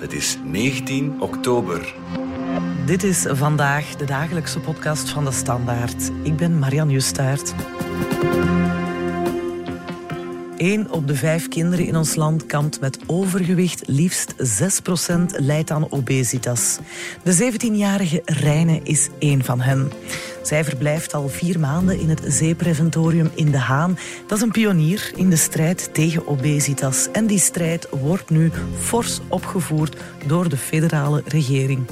Het is 19 oktober. Dit is vandaag de dagelijkse podcast van de Standaard. Ik ben Marian Justaert. Eén op de vijf kinderen in ons land kampt met overgewicht. Liefst 6% lijdt aan obesitas. De 17-jarige Reine is één van hen. Zij verblijft al vier maanden in het zeepreventorium in De Haan. Dat is een pionier in de strijd tegen obesitas. En die strijd wordt nu fors opgevoerd door de federale regering.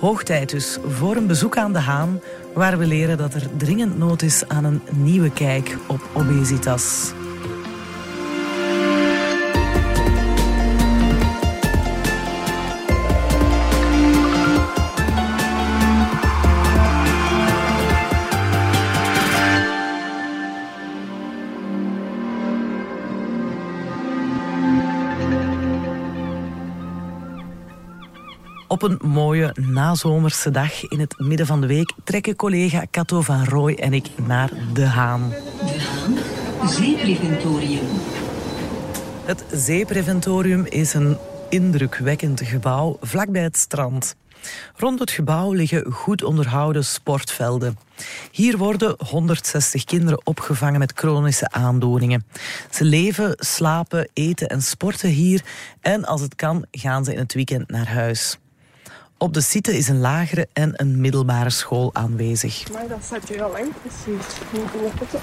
Hoog tijd dus voor een bezoek aan De Haan, waar we leren dat er dringend nood is aan een nieuwe kijk op obesitas. Op een mooie nazomerse dag in het midden van de week trekken collega Cato van Rooij en ik naar De Haan. De Haan, Zeepreventorium. Het Zeepreventorium is een indrukwekkend gebouw vlakbij het strand. Rond het gebouw liggen goed onderhouden sportvelden. Hier worden 160 kinderen opgevangen met chronische aandoeningen. Ze leven, slapen, eten en sporten hier en als het kan gaan ze in het weekend naar huis. Op de site is een lagere en een middelbare school aanwezig. Maar dat staat hier al lang precies.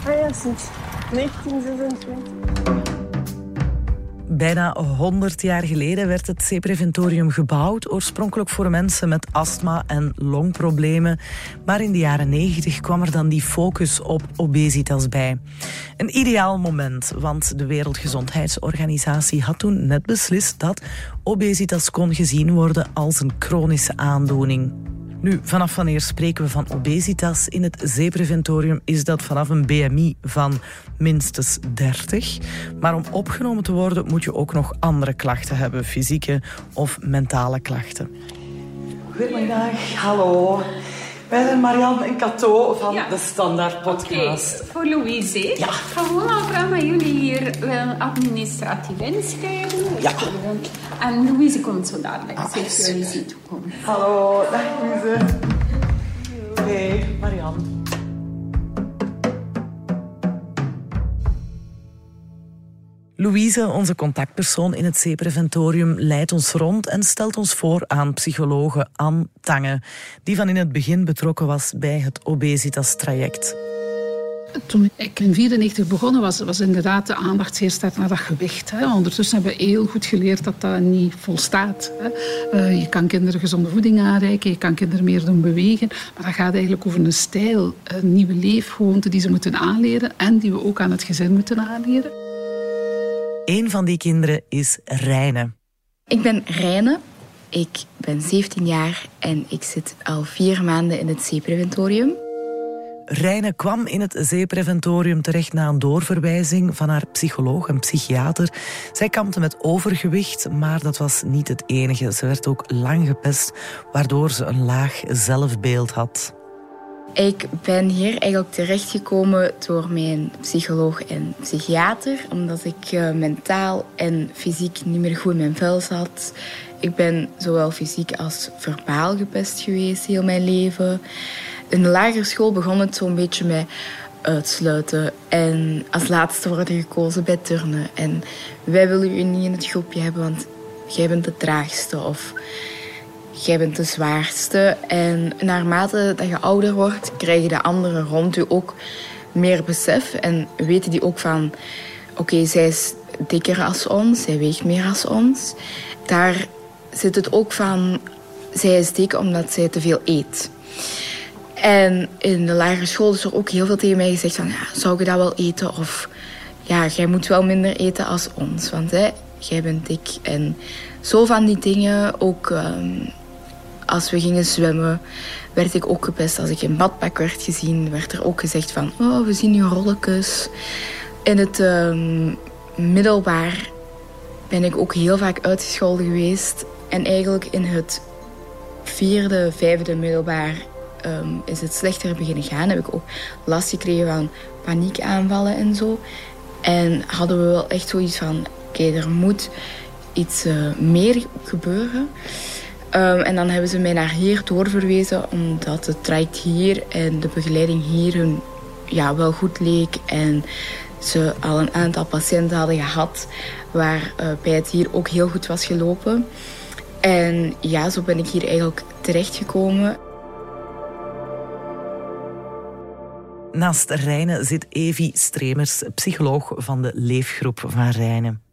Ah ja, sinds 1926. Bijna 100 jaar geleden werd het C-preventorium gebouwd, oorspronkelijk voor mensen met astma en longproblemen. Maar in de jaren 90 kwam er dan die focus op obesitas bij. Een ideaal moment, want de Wereldgezondheidsorganisatie had toen net beslist dat obesitas kon gezien worden als een chronische aandoening. Nu, vanaf wanneer spreken we van obesitas? In het zeepreventorium is dat vanaf een BMI van minstens 30. Maar om opgenomen te worden moet je ook nog andere klachten hebben, fysieke of mentale klachten. Goedemiddag, hallo. Wij zijn Marianne en Cato van Ja. de Standaard Podcast. Voor Louise. Ja. Gewoon vragen met jullie hier wel administratief inschrijven. Ja. En Louise komt zo dadelijk. Ah, Ze heeft zien toekomen. Hallo, dag Louise. Hey, Marianne. Louise, onze contactpersoon in het zeepreventorium, leidt ons rond en stelt ons voor aan psychologe Anne Tange, die van in het begin betrokken was bij het obesitas-traject. Toen ik in 1994 begonnen was, was inderdaad de aandacht zeer sterk naar dat gewicht. Hè. Ondertussen hebben we heel goed geleerd dat dat niet volstaat. Hè. Eh, je kan kinderen gezonde voeding aanreiken, je kan kinderen meer doen bewegen. Maar dat gaat eigenlijk over een stijl, een nieuwe leefgewoonte die ze moeten aanleren en die we ook aan het gezin moeten aanleren. Een van die kinderen is Reine. Ik ben Reine. Ik ben 17 jaar en ik zit al vier maanden in het zeepreventorium. Reine kwam in het zeepreventorium terecht na een doorverwijzing van haar psycholoog en psychiater. Zij kampte met overgewicht, maar dat was niet het enige. Ze werd ook lang gepest, waardoor ze een laag zelfbeeld had. Ik ben hier eigenlijk terechtgekomen door mijn psycholoog en psychiater, omdat ik eh, mentaal en fysiek niet meer goed in mijn vel zat. Ik ben zowel fysiek als verbaal gepest geweest heel mijn leven. In de lagere school begon het zo'n beetje met uitsluiten en als laatste worden gekozen bij turnen. En wij willen u niet in het groepje hebben, want jij bent de traagste of jij bent de zwaarste. En naarmate dat je ouder wordt, krijgen de anderen rond u ook meer besef. En weten die ook van, oké, zij is dikker als ons, zij weegt meer als ons. Daar zit het ook van, zij is dik omdat zij te veel eet. En in de lagere school is er ook heel veel tegen mij gezegd van, ja, zou je dat wel eten? Of ja, jij moet wel minder eten als ons, want hè, jij bent dik. En zo van die dingen, ook ehm, als we gingen zwemmen, werd ik ook gepest. Als ik in badpak werd gezien, werd er ook gezegd van, oh, we zien je rolletjes. In het ehm, middelbaar ben ik ook heel vaak uitgescholden geweest. En eigenlijk in het vierde, vijfde middelbaar ehm, is het slechter beginnen gaan. Heb ik ook last gekregen van paniekaanvallen en zo. En hadden we wel echt zoiets van, oké, er moet iets uh, meer gebeuren. Um, en dan hebben ze mij naar hier doorverwezen, omdat het traject hier en de begeleiding hier hun ja, wel goed leek. En ze al een aantal patiënten hadden gehad waarbij uh, het hier ook heel goed was gelopen. En ja, zo ben ik hier eigenlijk terechtgekomen. Naast Rijnen zit Evi Stremers, psycholoog van de leefgroep van Rijnen.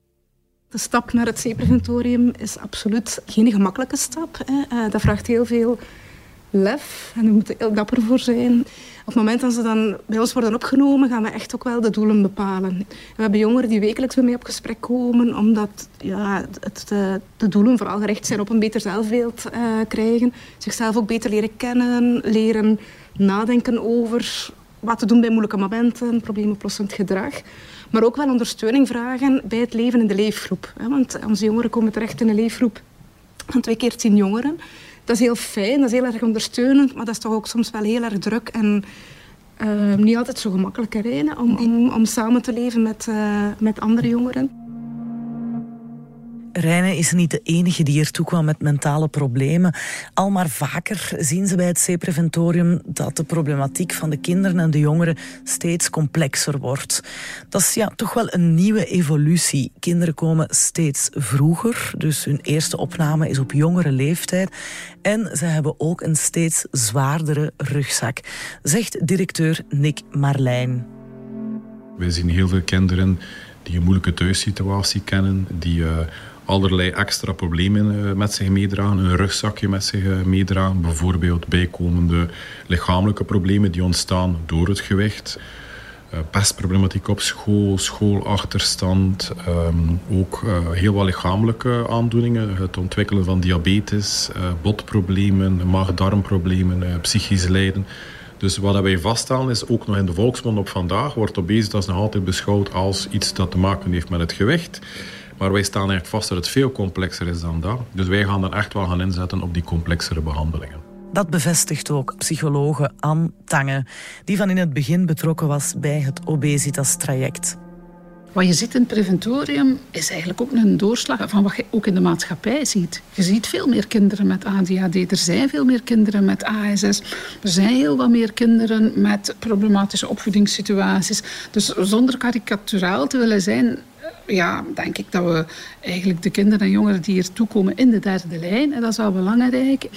De stap naar het C-preventorium is absoluut geen gemakkelijke stap. Hè. Uh, dat vraagt heel veel lef en we moeten heel dapper voor zijn. Op het moment dat ze dan bij ons worden opgenomen, gaan we echt ook wel de doelen bepalen. We hebben jongeren die wekelijks mij op gesprek komen, omdat ja, het, de, de doelen vooral gericht zijn op een beter zelfbeeld uh, krijgen. Zichzelf ook beter leren kennen, leren nadenken over wat te doen bij moeilijke momenten, probleemoplossend gedrag. Maar ook wel ondersteuning vragen bij het leven in de leefgroep. Want onze jongeren komen terecht in een leefgroep van twee keer tien jongeren. Dat is heel fijn, dat is heel erg ondersteunend, maar dat is toch ook soms wel heel erg druk en uh, niet altijd zo gemakkelijk erin om, om, om, samen te leven met, uh, met andere jongeren. Reine is niet de enige die ertoe kwam met mentale problemen. Al maar vaker zien ze bij het C-preventorium dat de problematiek van de kinderen en de jongeren steeds complexer wordt. Dat is ja, toch wel een nieuwe evolutie. Kinderen komen steeds vroeger, dus hun eerste opname is op jongere leeftijd. En ze hebben ook een steeds zwaardere rugzak, zegt directeur Nick Marlijn. We zien heel veel kinderen die een moeilijke thuissituatie kennen, die uh, allerlei extra problemen eh, met zich meedragen, een rugzakje met zich eh, meedragen, bijvoorbeeld bijkomende lichamelijke problemen die ontstaan door het gewicht. Uh, pestproblematiek op school, schoolachterstand, um, ook heel wat lichamelijke aandoeningen, het ontwikkelen van diabetes, botproblemen, maag-darmproblemen, psychisch lijden. Dus wat wij vaststellen is, ook nog in de volksmond op vandaag, wordt obesitas nog altijd beschouwd als iets dat te maken heeft met het gewicht. Maar wij staan eigenlijk vast dat het veel complexer is dan dat. Dus wij gaan dan echt wel gaan inzetten op die complexere behandelingen. Dat bevestigt ook psychologe Anne Tange, die van in het begin betrokken was bij het obesitas-traject. Wat je ziet in het preventorium is eigenlijk ook een doorslag van wat je ook in de maatschappij ziet. Je ziet veel meer kinderen met ADHD, er zijn veel meer kinderen met ASS, er zijn heel wat meer kinderen met problematische opvoedingssituaties. Dus zonder karikaturaal te willen zijn, ja, denk ik dat we eigenlijk de kinderen en jongeren die hier toekomen in de derde lijn, en dat is wel belangrijk,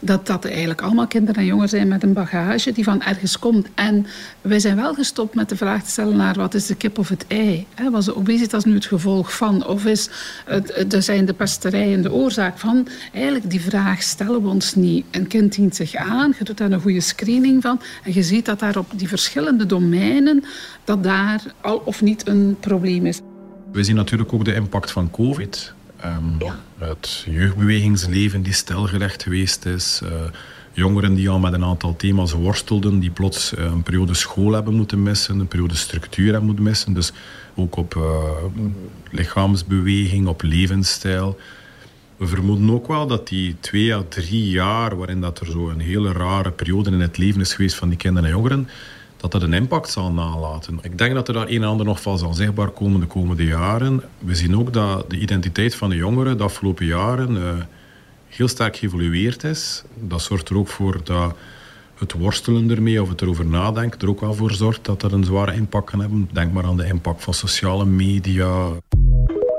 dat dat eigenlijk allemaal kinderen en jongeren zijn met een bagage die van ergens komt. En wij zijn wel gestopt met de vraag te stellen naar wat is de kip of het ei? Was de obesitas nu het gevolg van? Of is het, zijn de pesterijen de oorzaak van? Eigenlijk die vraag stellen we ons niet. Een kind dient zich aan, je doet daar een goede screening van en je ziet dat daar op die verschillende domeinen dat daar al of niet een probleem is. We zien natuurlijk ook de impact van COVID. Um, Het jeugdbewegingsleven die stilgelegd geweest is. Uh, jongeren die al met een aantal thema's worstelden, die plots uh, een periode school hebben moeten missen, een periode structuur hebben moeten missen. Dus ook op uh, lichaamsbeweging, op levensstijl. We vermoeden ook wel dat die twee à drie jaar, waarin dat er zo een hele rare periode in het leven is geweest van die kinderen en jongeren, dat dat een impact zal nalaten. Ik denk dat er daar een en ander nog van zal zichtbaar komen de komende jaren. We zien ook dat de identiteit van de jongeren de afgelopen jaren uh, heel sterk geëvolueerd is. Dat zorgt er ook voor dat het worstelen ermee of het erover nadenken er ook wel voor zorgt dat dat een zware impact kan hebben. Denk maar aan de impact van sociale media.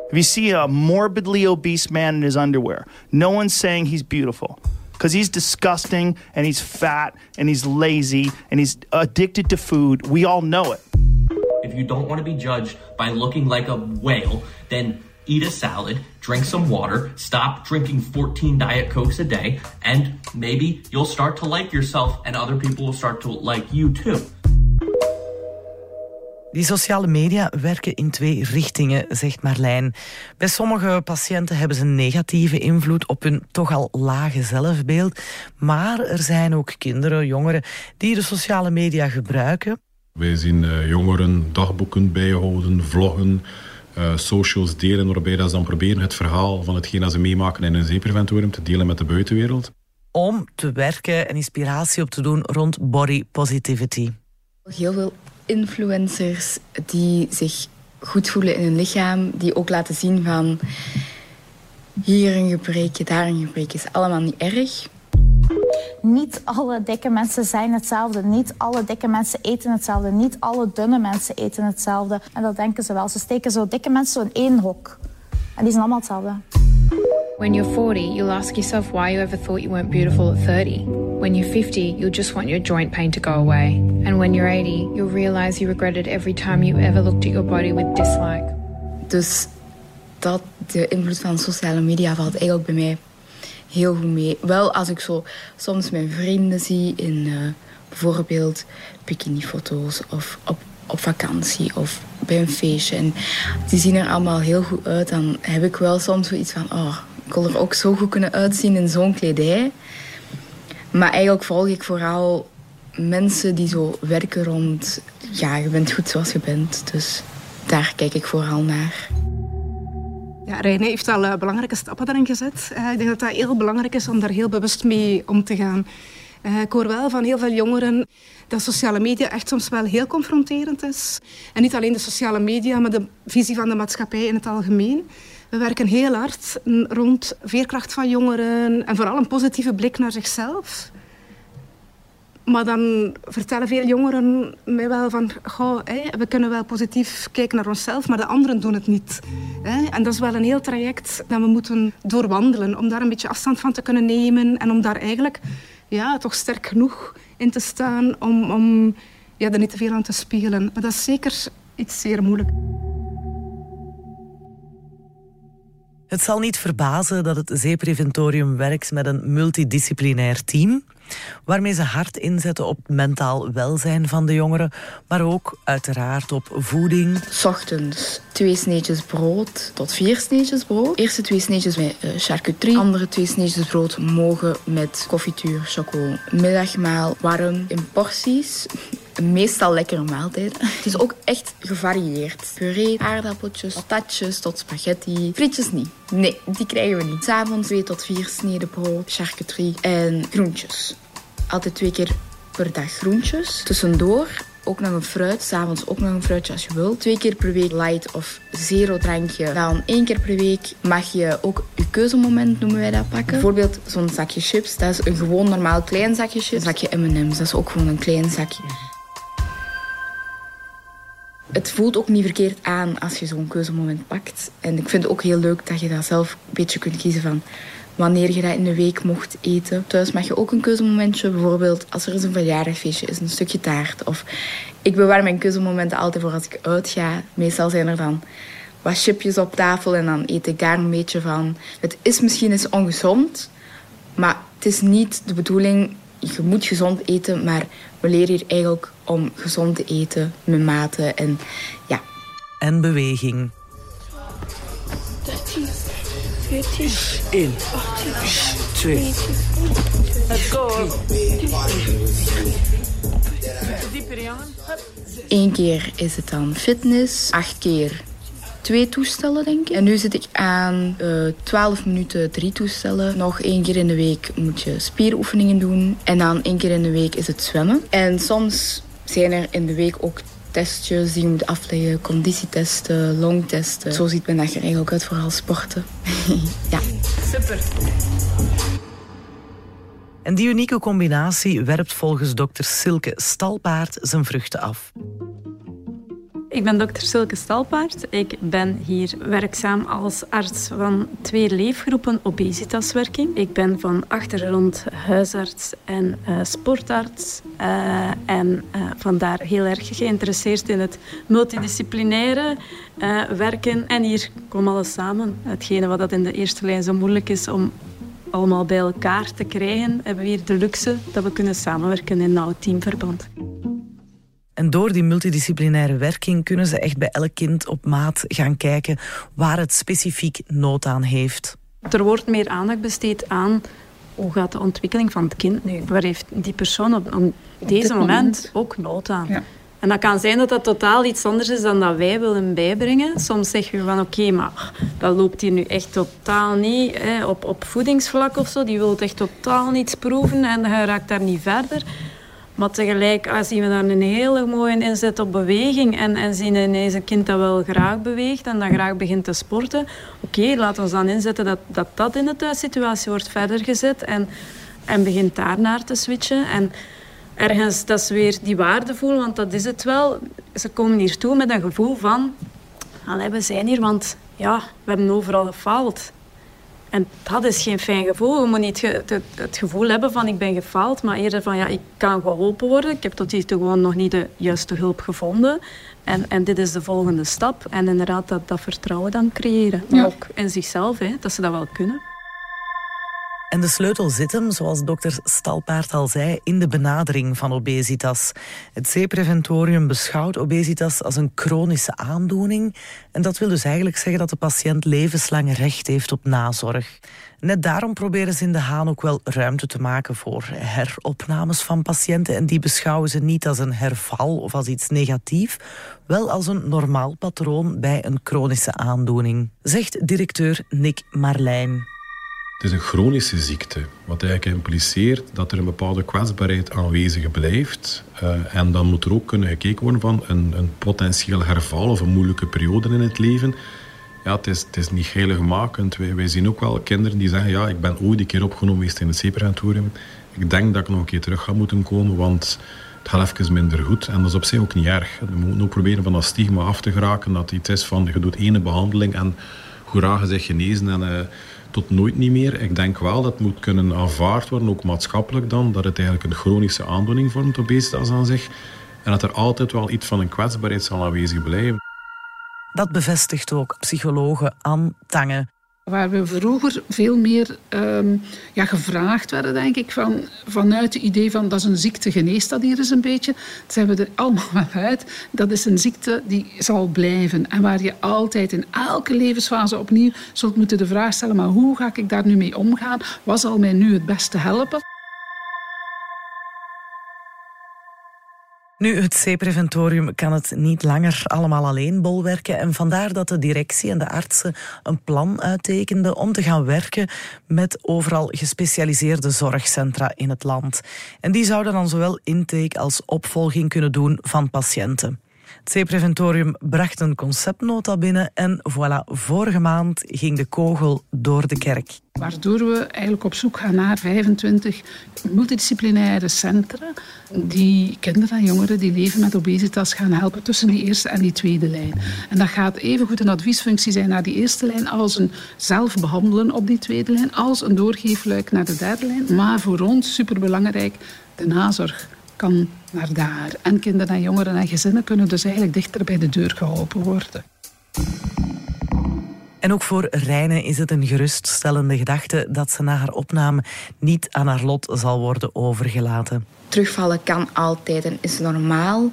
You see a morbidly obese man in his underwear, no one's saying he's beautiful. Because he's disgusting and he's fat and he's lazy and he's addicted to food. We all know it. If you don't want to be judged by looking like a whale, then eat a salad, drink some water, stop drinking 14 Diet Cokes a day, and maybe you'll start to like yourself and other people will start to like you too. Die sociale media werken in twee richtingen, zegt Marlijn. Bij sommige patiënten hebben ze een negatieve invloed op hun toch al lage zelfbeeld. Maar er zijn ook kinderen, jongeren, die de sociale media gebruiken. Wij zien uh, jongeren dagboeken bijhouden, vloggen, uh, socials delen, waarbij ze dan proberen het verhaal van hetgeen dat ze meemaken in een zeepreventorium te delen met de buitenwereld. Om te werken en inspiratie op te doen rond body positivity. Heel veel influencers die zich goed voelen in hun lichaam, die ook laten zien van hier een gebrekje, daar een gebrekje. is allemaal niet erg. Niet alle dikke mensen zijn hetzelfde. Niet alle dikke mensen eten hetzelfde. Niet alle dunne mensen eten hetzelfde. En dat denken ze wel. Ze steken zo dikke mensen in één hok. En die zijn allemaal hetzelfde. When you're 40, you'll ask yourself why you ever thought you weren't beautiful at 30. When you're 50, you'll just want your joint pain to go away. And when you're 80, you'll realize you regretted every time you ever looked at your body with dislike. Dus dat, de invloed van sociale media valt eigenlijk bij mij heel goed mee. Wel als ik zo soms mijn vrienden zie in uh, bijvoorbeeld bikinifoto's of op, op vakantie of bij een feestje. En die zien er allemaal heel goed uit. Dan heb ik wel soms zoiets van, oh, ik wil er ook zo goed kunnen uitzien in zo'n kledij. Maar eigenlijk volg ik vooral mensen die zo werken rond... Ja, je bent goed zoals je bent. Dus daar kijk ik vooral naar. Ja, Reine heeft al uh, belangrijke stappen daarin gezet. Uh, ik denk dat dat heel belangrijk is om daar heel bewust mee om te gaan. Uh, ik hoor wel van heel veel jongeren dat sociale media echt soms wel heel confronterend is. En niet alleen de sociale media, maar de visie van de maatschappij in het algemeen. We werken heel hard rond veerkracht van jongeren en vooral een positieve blik naar zichzelf. Maar dan vertellen veel jongeren mij wel van... Goh, hé, we kunnen wel positief kijken naar onszelf, maar de anderen doen het niet. En dat is wel een heel traject dat we moeten doorwandelen. Om daar een beetje afstand van te kunnen nemen. En om daar eigenlijk ja, toch sterk genoeg in te staan om, om ja, er niet te veel aan te spiegelen. Maar dat is zeker iets zeer moeilijk. Het zal niet verbazen dat het Zeepreventorium werkt met een multidisciplinair team waarmee ze hard inzetten op mentaal welzijn van de jongeren, maar ook uiteraard op voeding. Ochtends twee sneetjes brood tot vier sneetjes brood. Eerste twee sneetjes met uh, charcuterie. Andere twee sneetjes brood mogen met confituur, choco. Middagmaal warm in porties meestal lekkere maaltijden. Het is ook echt gevarieerd. Puree, aardappeltjes, patatjes tot spaghetti. Frietjes niet. Nee, die krijgen we niet. S'avonds twee tot vier sneden brood, charcuterie en groentjes. Altijd twee keer per dag groentjes. Tussendoor ook nog een fruit. S'avonds ook nog een fruitje als je wilt. Twee keer per week light of zero drankje. Dan één keer per week mag je ook je keuzemoment, noemen wij dat, pakken. Bijvoorbeeld zo'n zakje chips. Dat is een gewoon normaal klein zakje chips. Een zakje M&M's, dat is ook gewoon een klein zakje het voelt ook niet verkeerd aan als je zo'n keuzemoment pakt. En ik vind het ook heel leuk dat je dat zelf een beetje kunt kiezen van wanneer je dat in de week mocht eten. Thuis mag je ook een keuzemomentje. Bijvoorbeeld als er is een verjaardagfeestje is, een stukje taart. Of ik bewaar mijn keuzemomenten altijd voor als ik uitga. Meestal zijn er dan wat chipjes op tafel en dan eet ik daar een beetje van. Het is misschien eens ongezond, maar het is niet de bedoeling je moet gezond eten, maar we leren hier eigenlijk om gezond te eten met mate en ja. En beweging. 13, 14, 1, 18, 2. Let's go. Eén keer is het dan fitness, acht keer twee toestellen, denk ik. En nu zit ik aan uh, eh, 12 minuten drie toestellen. Nog één keer in de week moet je spieroefeningen doen. En dan één keer in de week is het zwemmen. En soms zijn er in de week ook testjes die je moet afleggen. Conditietesten, longtesten. Zo ziet mijn dag er eigenlijk uit, vooral sporten. ja. Super. En die unieke combinatie werpt volgens dokter Silke Stalpaard zijn vruchten af. Ik ben dokter Silke Stalpaard. Ik ben hier werkzaam als arts van twee leefgroepen obesitaswerking. Ik ben van achtergrond huisarts en uh, sportarts. Uh, en uh, vandaar heel erg geïnteresseerd in het multidisciplinaire werken. En hier komt alles samen. Hetgene wat dat in de eerste lijn zo moeilijk is om allemaal bij elkaar te krijgen, hebben we hier de luxe dat we kunnen samenwerken in nauw teamverband. En door die multidisciplinaire werking kunnen ze echt bij elk kind op maat gaan kijken waar het specifiek nood aan heeft. Er wordt meer aandacht besteed aan hoe gaat de ontwikkeling van het kind nu? Waar heeft die persoon op, op deze moment, ook nood aan? Ja. En dat kan zijn dat dat totaal iets anders is dan dat wij willen bijbrengen. Soms zeggen we van oké, maar dat loopt hier nu echt totaal niet hè, op, op voedingsvlak of zo. Die wil het echt totaal niet proeven en hij raakt daar niet verder. Maar tegelijk ah, zien we daar een hele mooie inzet op beweging. En, en zien ineens een kind dat wel graag beweegt en dat graag begint te sporten. Oké, laten we dan inzetten dat, dat dat in de thuissituatie wordt verder gezet. En, en begint daar te switchen. En ergens, dat is weer die waardevoel, want dat is het wel. Ze komen hier toe met een gevoel van... Allee, we zijn hier, want ja, we hebben overal gefaald. En dat is geen fijn gevoel. Je moet niet het, gevoel hebben van ik ben gefaald, maar eerder van ja, ik kan geholpen worden. Ik heb tot hier toe gewoon nog niet de juiste hulp gevonden. En, en dit is de volgende stap. En inderdaad dat, dat vertrouwen dan creëren. Ook in zichzelf, hè, dat ze dat wel kunnen. En de sleutel zit hem, zoals dokter Stalpaard al zei, in de benadering van obesitas. Het C-preventorium beschouwt obesitas als een chronische aandoening. En dat wil dus eigenlijk zeggen dat de patiënt levenslang recht heeft op nazorg. Net daarom proberen ze in de Haan ook wel ruimte te maken voor heropnames van patiënten. En die beschouwen ze niet als een herval of als iets negatief, wel als een normaal patroon bij een chronische aandoening, zegt directeur Nick Marlijn. Het is een chronische ziekte, wat eigenlijk impliceert dat er een bepaalde kwetsbaarheid aanwezig blijft. Uh, en dan moet er ook kunnen gekeken worden van een, een potentieel herval of een moeilijke periode in het leven. Ja, het is, het is niet heiligmakend. Wij, wij zien ook wel kinderen die zeggen, ja, ik ben ooit een keer opgenomen geweest in het zeepreventorium. Ik denk dat ik nog een keer terug ga moeten komen, want het gaat even minder goed. En dat is op zich ook niet erg. We moeten ook proberen van dat stigma af te geraken, dat iets is van, je doet ene behandeling en hoera, je zegt genezen en... Uh, tot nooit niet meer. Ik denk wel dat moet kunnen aanvaard worden, ook maatschappelijk dan, dat het eigenlijk een chronische aandoening vormt, obesitas aan zich. En dat er altijd wel iets van een kwetsbaarheid zal aanwezig blijven. Dat bevestigt ook psychologe Anne Tange. Waar we vroeger veel meer um, ja, gevraagd werden, denk ik, van, vanuit het idee van dat is een ziekte, geneest dat hier eens een beetje. Dat zijn we er allemaal wel uit. Dat is een ziekte die zal blijven. En waar je altijd in elke levensfase opnieuw zult moeten de vraag stellen, maar hoe ga ik daar nu mee omgaan? Wat zal mij nu het beste helpen? Nu, het C-preventorium kan het niet langer allemaal alleen bolwerken. En vandaar dat de directie en de artsen een plan uittekenden om te gaan werken met overal gespecialiseerde zorgcentra in het land. En die zouden dan zowel intake als opvolging kunnen doen van patiënten. Het C-preventorium bracht een conceptnota binnen en voilà, vorige maand ging de kogel door de kerk. Waardoor we eigenlijk op zoek gaan naar 25 multidisciplinaire centra die kinderen en jongeren die leven met obesitas gaan helpen tussen die eerste en die tweede lijn. En dat gaat evengoed een adviesfunctie zijn naar die eerste lijn als een zelf behandelen op die tweede lijn, als een doorgeefluik naar de derde lijn. Maar voor ons superbelangrijk de nazorg kan naar daar. En kinderen en jongeren en gezinnen kunnen dus eigenlijk dichter bij de deur geholpen worden. En ook voor Reine is het een geruststellende gedachte dat ze na haar opname niet aan haar lot zal worden overgelaten. Terugvallen kan altijd en is normaal.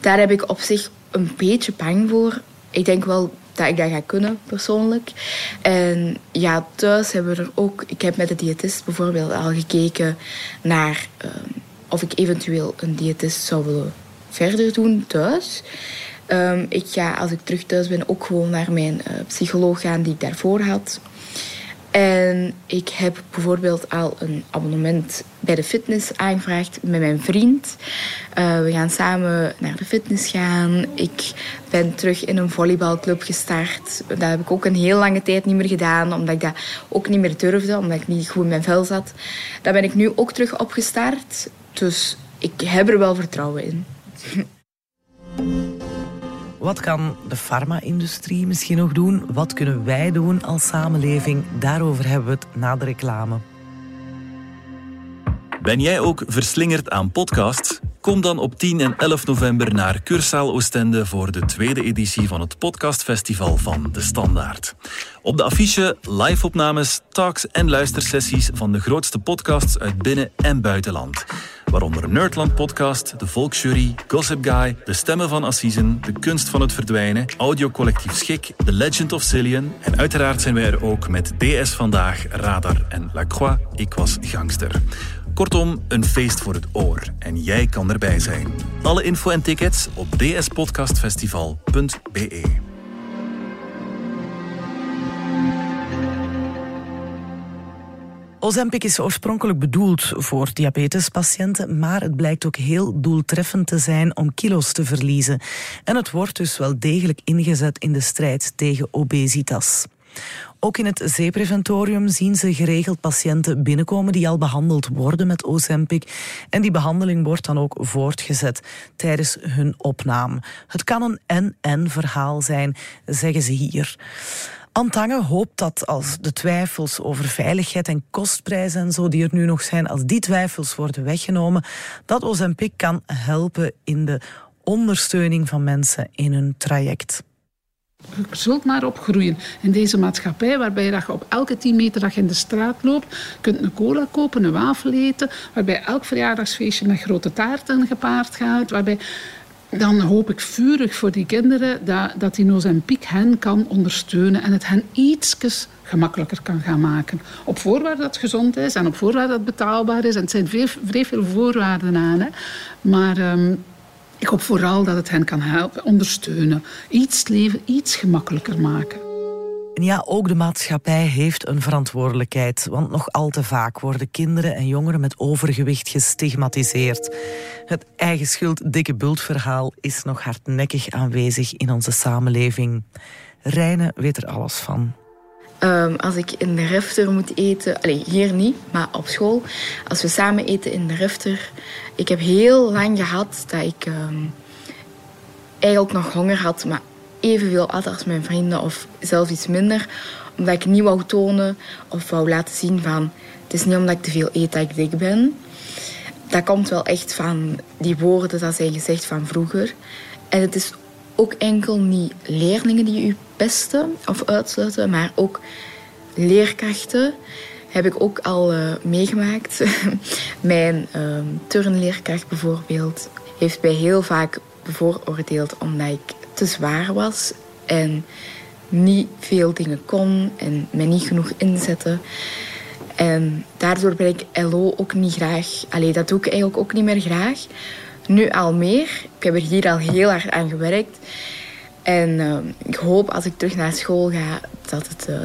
Daar heb ik op zich een beetje bang voor. Ik denk wel dat ik dat ga kunnen, persoonlijk. En ja, thuis hebben we er ook... Ik heb met de diëtist bijvoorbeeld al gekeken naar... Ehm, of ik eventueel een diëtist zou willen verder doen thuis. Um, ik ga, als ik terug thuis ben, ook gewoon naar mijn uh, psycholoog gaan die ik daarvoor had. En ik heb bijvoorbeeld al een abonnement bij de fitness aangevraagd met mijn vriend. Uh, we gaan samen naar de fitness gaan. Ik ben terug in een volleybalclub gestart. Dat heb ik ook een heel lange tijd niet meer gedaan, omdat ik dat ook niet meer durfde, omdat ik niet goed in mijn vel zat. Daar ben ik nu ook terug opgestart. Dus ik heb er wel vertrouwen in. Wat kan de farma-industrie misschien nog doen? Wat kunnen wij doen als samenleving? Daarover hebben we het na de reclame. Ben jij ook verslingerd aan podcasts? Kom dan op 10 en 11 november naar Cursaal Oostende voor de tweede editie van het podcastfestival van De Standaard. Op de affiche live-opnames, talks en luistersessies van de grootste podcasts uit binnen- en buitenland. Waaronder Nerdland Podcast, De Volksjury, Gossip Guy, De Stemmen van Assisen, De Kunst van het Verdwijnen, Audiocollectief Schik, The Legend of Cillian en uiteraard zijn wij er ook met DS Vandaag, Radar en La Croix, Ik Was Gangster. Kortom, een feest voor het oor. En jij kan erbij zijn. Alle info en tickets op dspodcastfestival.be. Ozempic is oorspronkelijk bedoeld voor diabetespatiënten, maar het blijkt ook heel doeltreffend te zijn om kilo's te verliezen. En het wordt dus wel degelijk ingezet in de strijd tegen obesitas. Ook in het zeepreventorium zien ze geregeld patiënten binnenkomen die al behandeld worden met Ozempic. En die behandeling wordt dan ook voortgezet tijdens hun opname. Het kan een en-en verhaal zijn, zeggen ze hier. Antange hoopt dat als de twijfels over veiligheid en kostprijzen en zo die er nu nog zijn, als die twijfels worden weggenomen, dat Ozempic kan helpen in de ondersteuning van mensen in hun traject. Je zult maar opgroeien in deze maatschappij, waarbij je op elke 10 meter dat je in de straat loopt, kunt een cola kopen, een wafel eten, waarbij elk verjaardagsfeestje met grote taarten gepaard gaat, waarbij dan hoop ik vurig voor die kinderen dat, dat die Ozempic hen kan ondersteunen en het hen iets gemakkelijker kan gaan maken. Op voorwaarde dat het gezond is en op voorwaarde dat het betaalbaar is. En het zijn vrij, veel voorwaarden aan. Hè. Maar um, ik hoop vooral dat het hen kan helpen, ondersteunen. Iets leven iets gemakkelijker maken. En ja, ook de maatschappij heeft een verantwoordelijkheid, want nog al te vaak worden kinderen en jongeren met overgewicht gestigmatiseerd. Het eigen schuld dikke bult verhaal is nog hardnekkig aanwezig in onze samenleving. Reine weet er alles van. Um, als ik in de refter moet eten, allez, hier niet, maar op school, als we samen eten in de refter, ik heb heel lang gehad dat ik um, eigenlijk nog honger had, maar evenveel at als mijn vrienden of zelfs iets minder, omdat ik niet wou tonen of wou laten zien van het is niet omdat ik te veel eet dat ik dik ben. Dat komt wel echt van die woorden dat zijn gezegd van vroeger. En het is ook enkel niet leerlingen die u pesten of uitsluiten, maar ook leerkrachten heb ik ook al uh, meegemaakt. Mijn uh, turnleerkracht bijvoorbeeld heeft mij heel vaak bevooroordeeld omdat ik te zwaar was en niet veel dingen kon en mij niet genoeg inzette. En daardoor ben ik LO ook niet graag. Allee, dat doe ik eigenlijk ook niet meer graag. Nu al meer. Ik heb er hier al heel hard aan gewerkt. En uh, ik hoop als ik terug naar school ga dat het uh,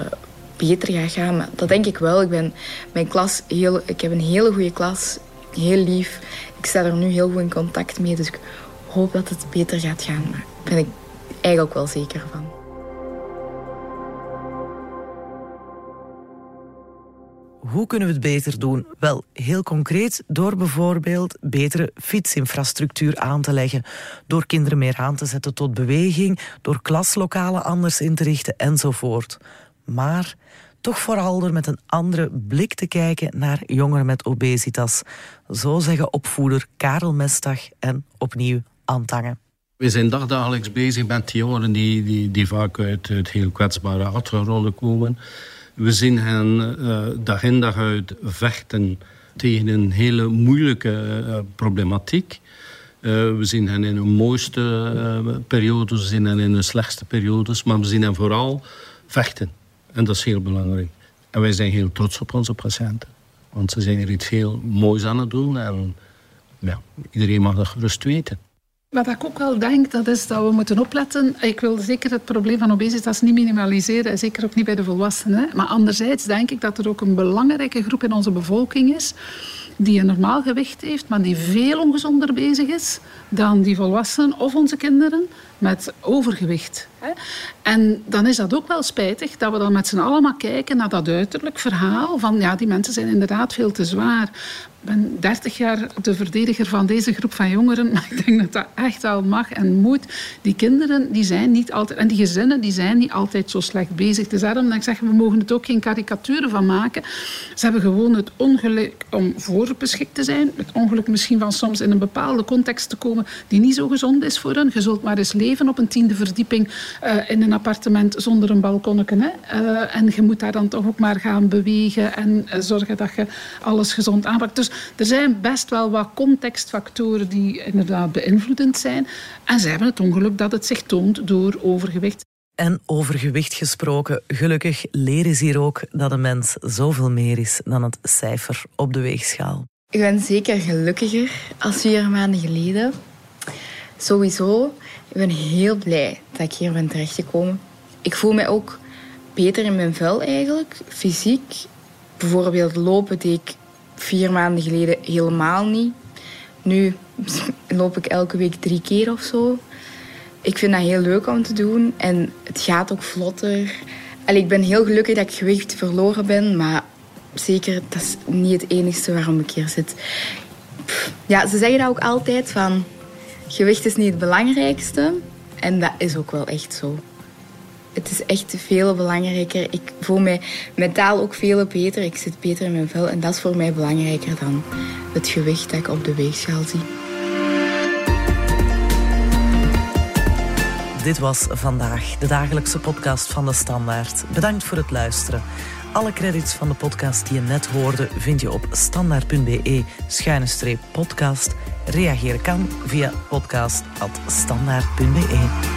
beter gaat gaan. Dat denk ik wel. Ik, ben, mijn klas heel, ik heb een hele goede klas. Heel lief. Ik sta er nu heel goed in contact mee. Dus ik hoop dat het beter gaat gaan. Ben ik eigenlijk wel zeker van. Hoe kunnen we het beter doen? Wel, heel concreet door bijvoorbeeld betere fietsinfrastructuur aan te leggen, door kinderen meer aan te zetten tot beweging, door klaslokalen anders in te richten enzovoort. Maar toch vooral door met een andere blik te kijken naar jongeren met obesitas. Zo zeggen opvoeder Karel Mestag en opnieuw Antangen. We zijn dagdagelijks bezig met jongeren die, die, die vaak uit, uit heel kwetsbare achtergronden komen. We zien hen uh, dag in dag uit vechten tegen een hele moeilijke uh, problematiek. Uh, we zien hen in hun mooiste periodes, we zien hen in hun slechtste periodes, maar we zien hen vooral vechten. En dat is heel belangrijk. En wij zijn heel trots op onze patiënten. Want ze zijn er iets heel moois aan het doen en ja, iedereen mag dat gerust weten. Wat ik ook wel denk, dat is dat we moeten opletten. Ik wil zeker het probleem van obesitas niet minimaliseren, zeker ook niet bij de volwassenen. Maar anderzijds denk ik dat er ook een belangrijke groep in onze bevolking is die een normaal gewicht heeft, maar die veel ongezonder bezig is dan die volwassenen of onze kinderen met overgewicht. En dan is dat ook wel spijtig dat we dan met z'n allen maar kijken naar dat uiterlijk verhaal van ja, die mensen zijn inderdaad veel te zwaar. Ik ben 30 jaar de verdediger van deze groep van jongeren, maar ik denk dat dat echt wel mag en moet. Die kinderen die zijn niet altijd, en die gezinnen die zijn niet altijd zo slecht bezig. Dus daarom dat ik zeg, we mogen het ook geen karikaturen van maken. Ze hebben gewoon het ongeluk om voorbeschikt te zijn. Het ongeluk misschien van soms in een bepaalde context te komen die niet zo gezond is voor hen. Je zult maar eens leven op een tiende verdieping uh, in een appartement zonder een balkonnetje. Hè? Uh, en je moet daar dan toch ook maar gaan bewegen en uh, zorgen dat je alles gezond aanpakt. Dus er zijn best wel wat contextfactoren die inderdaad beïnvloedend zijn. En ze hebben het ongeluk dat het zich toont door overgewicht. En over gewicht gesproken, gelukkig leren ze hier ook dat een mens zoveel meer is dan het cijfer op de weegschaal. Ik ben zeker gelukkiger als vier maanden geleden. Sowieso, ik ben heel blij dat ik hier ben terechtgekomen. Ik voel mij ook beter in mijn vel eigenlijk, fysiek. Bijvoorbeeld lopen deed ik vier maanden geleden helemaal niet. Nu loop ik elke week drie keer of zo. Ik vind dat heel leuk om te doen en het gaat ook vlotter. Allee, ik ben heel gelukkig dat ik gewicht verloren ben, maar zeker, dat is niet het enige waarom ik hier zit. Ja, ze zeggen dat ook altijd van gewicht is niet het belangrijkste. En dat is ook wel echt zo. Het is echt veel belangrijker. Ik voel mij mentaal ook veel beter. Ik zit beter in mijn vel. En dat is voor mij belangrijker dan het gewicht dat ik op de weegschaal zie. Dit was vandaag de dagelijkse podcast van de Standaard. Bedankt voor het luisteren. Alle credits van de podcast die je net hoorde vind je op standaard.be-podcast. Reageren kan via podcast.standaard.be.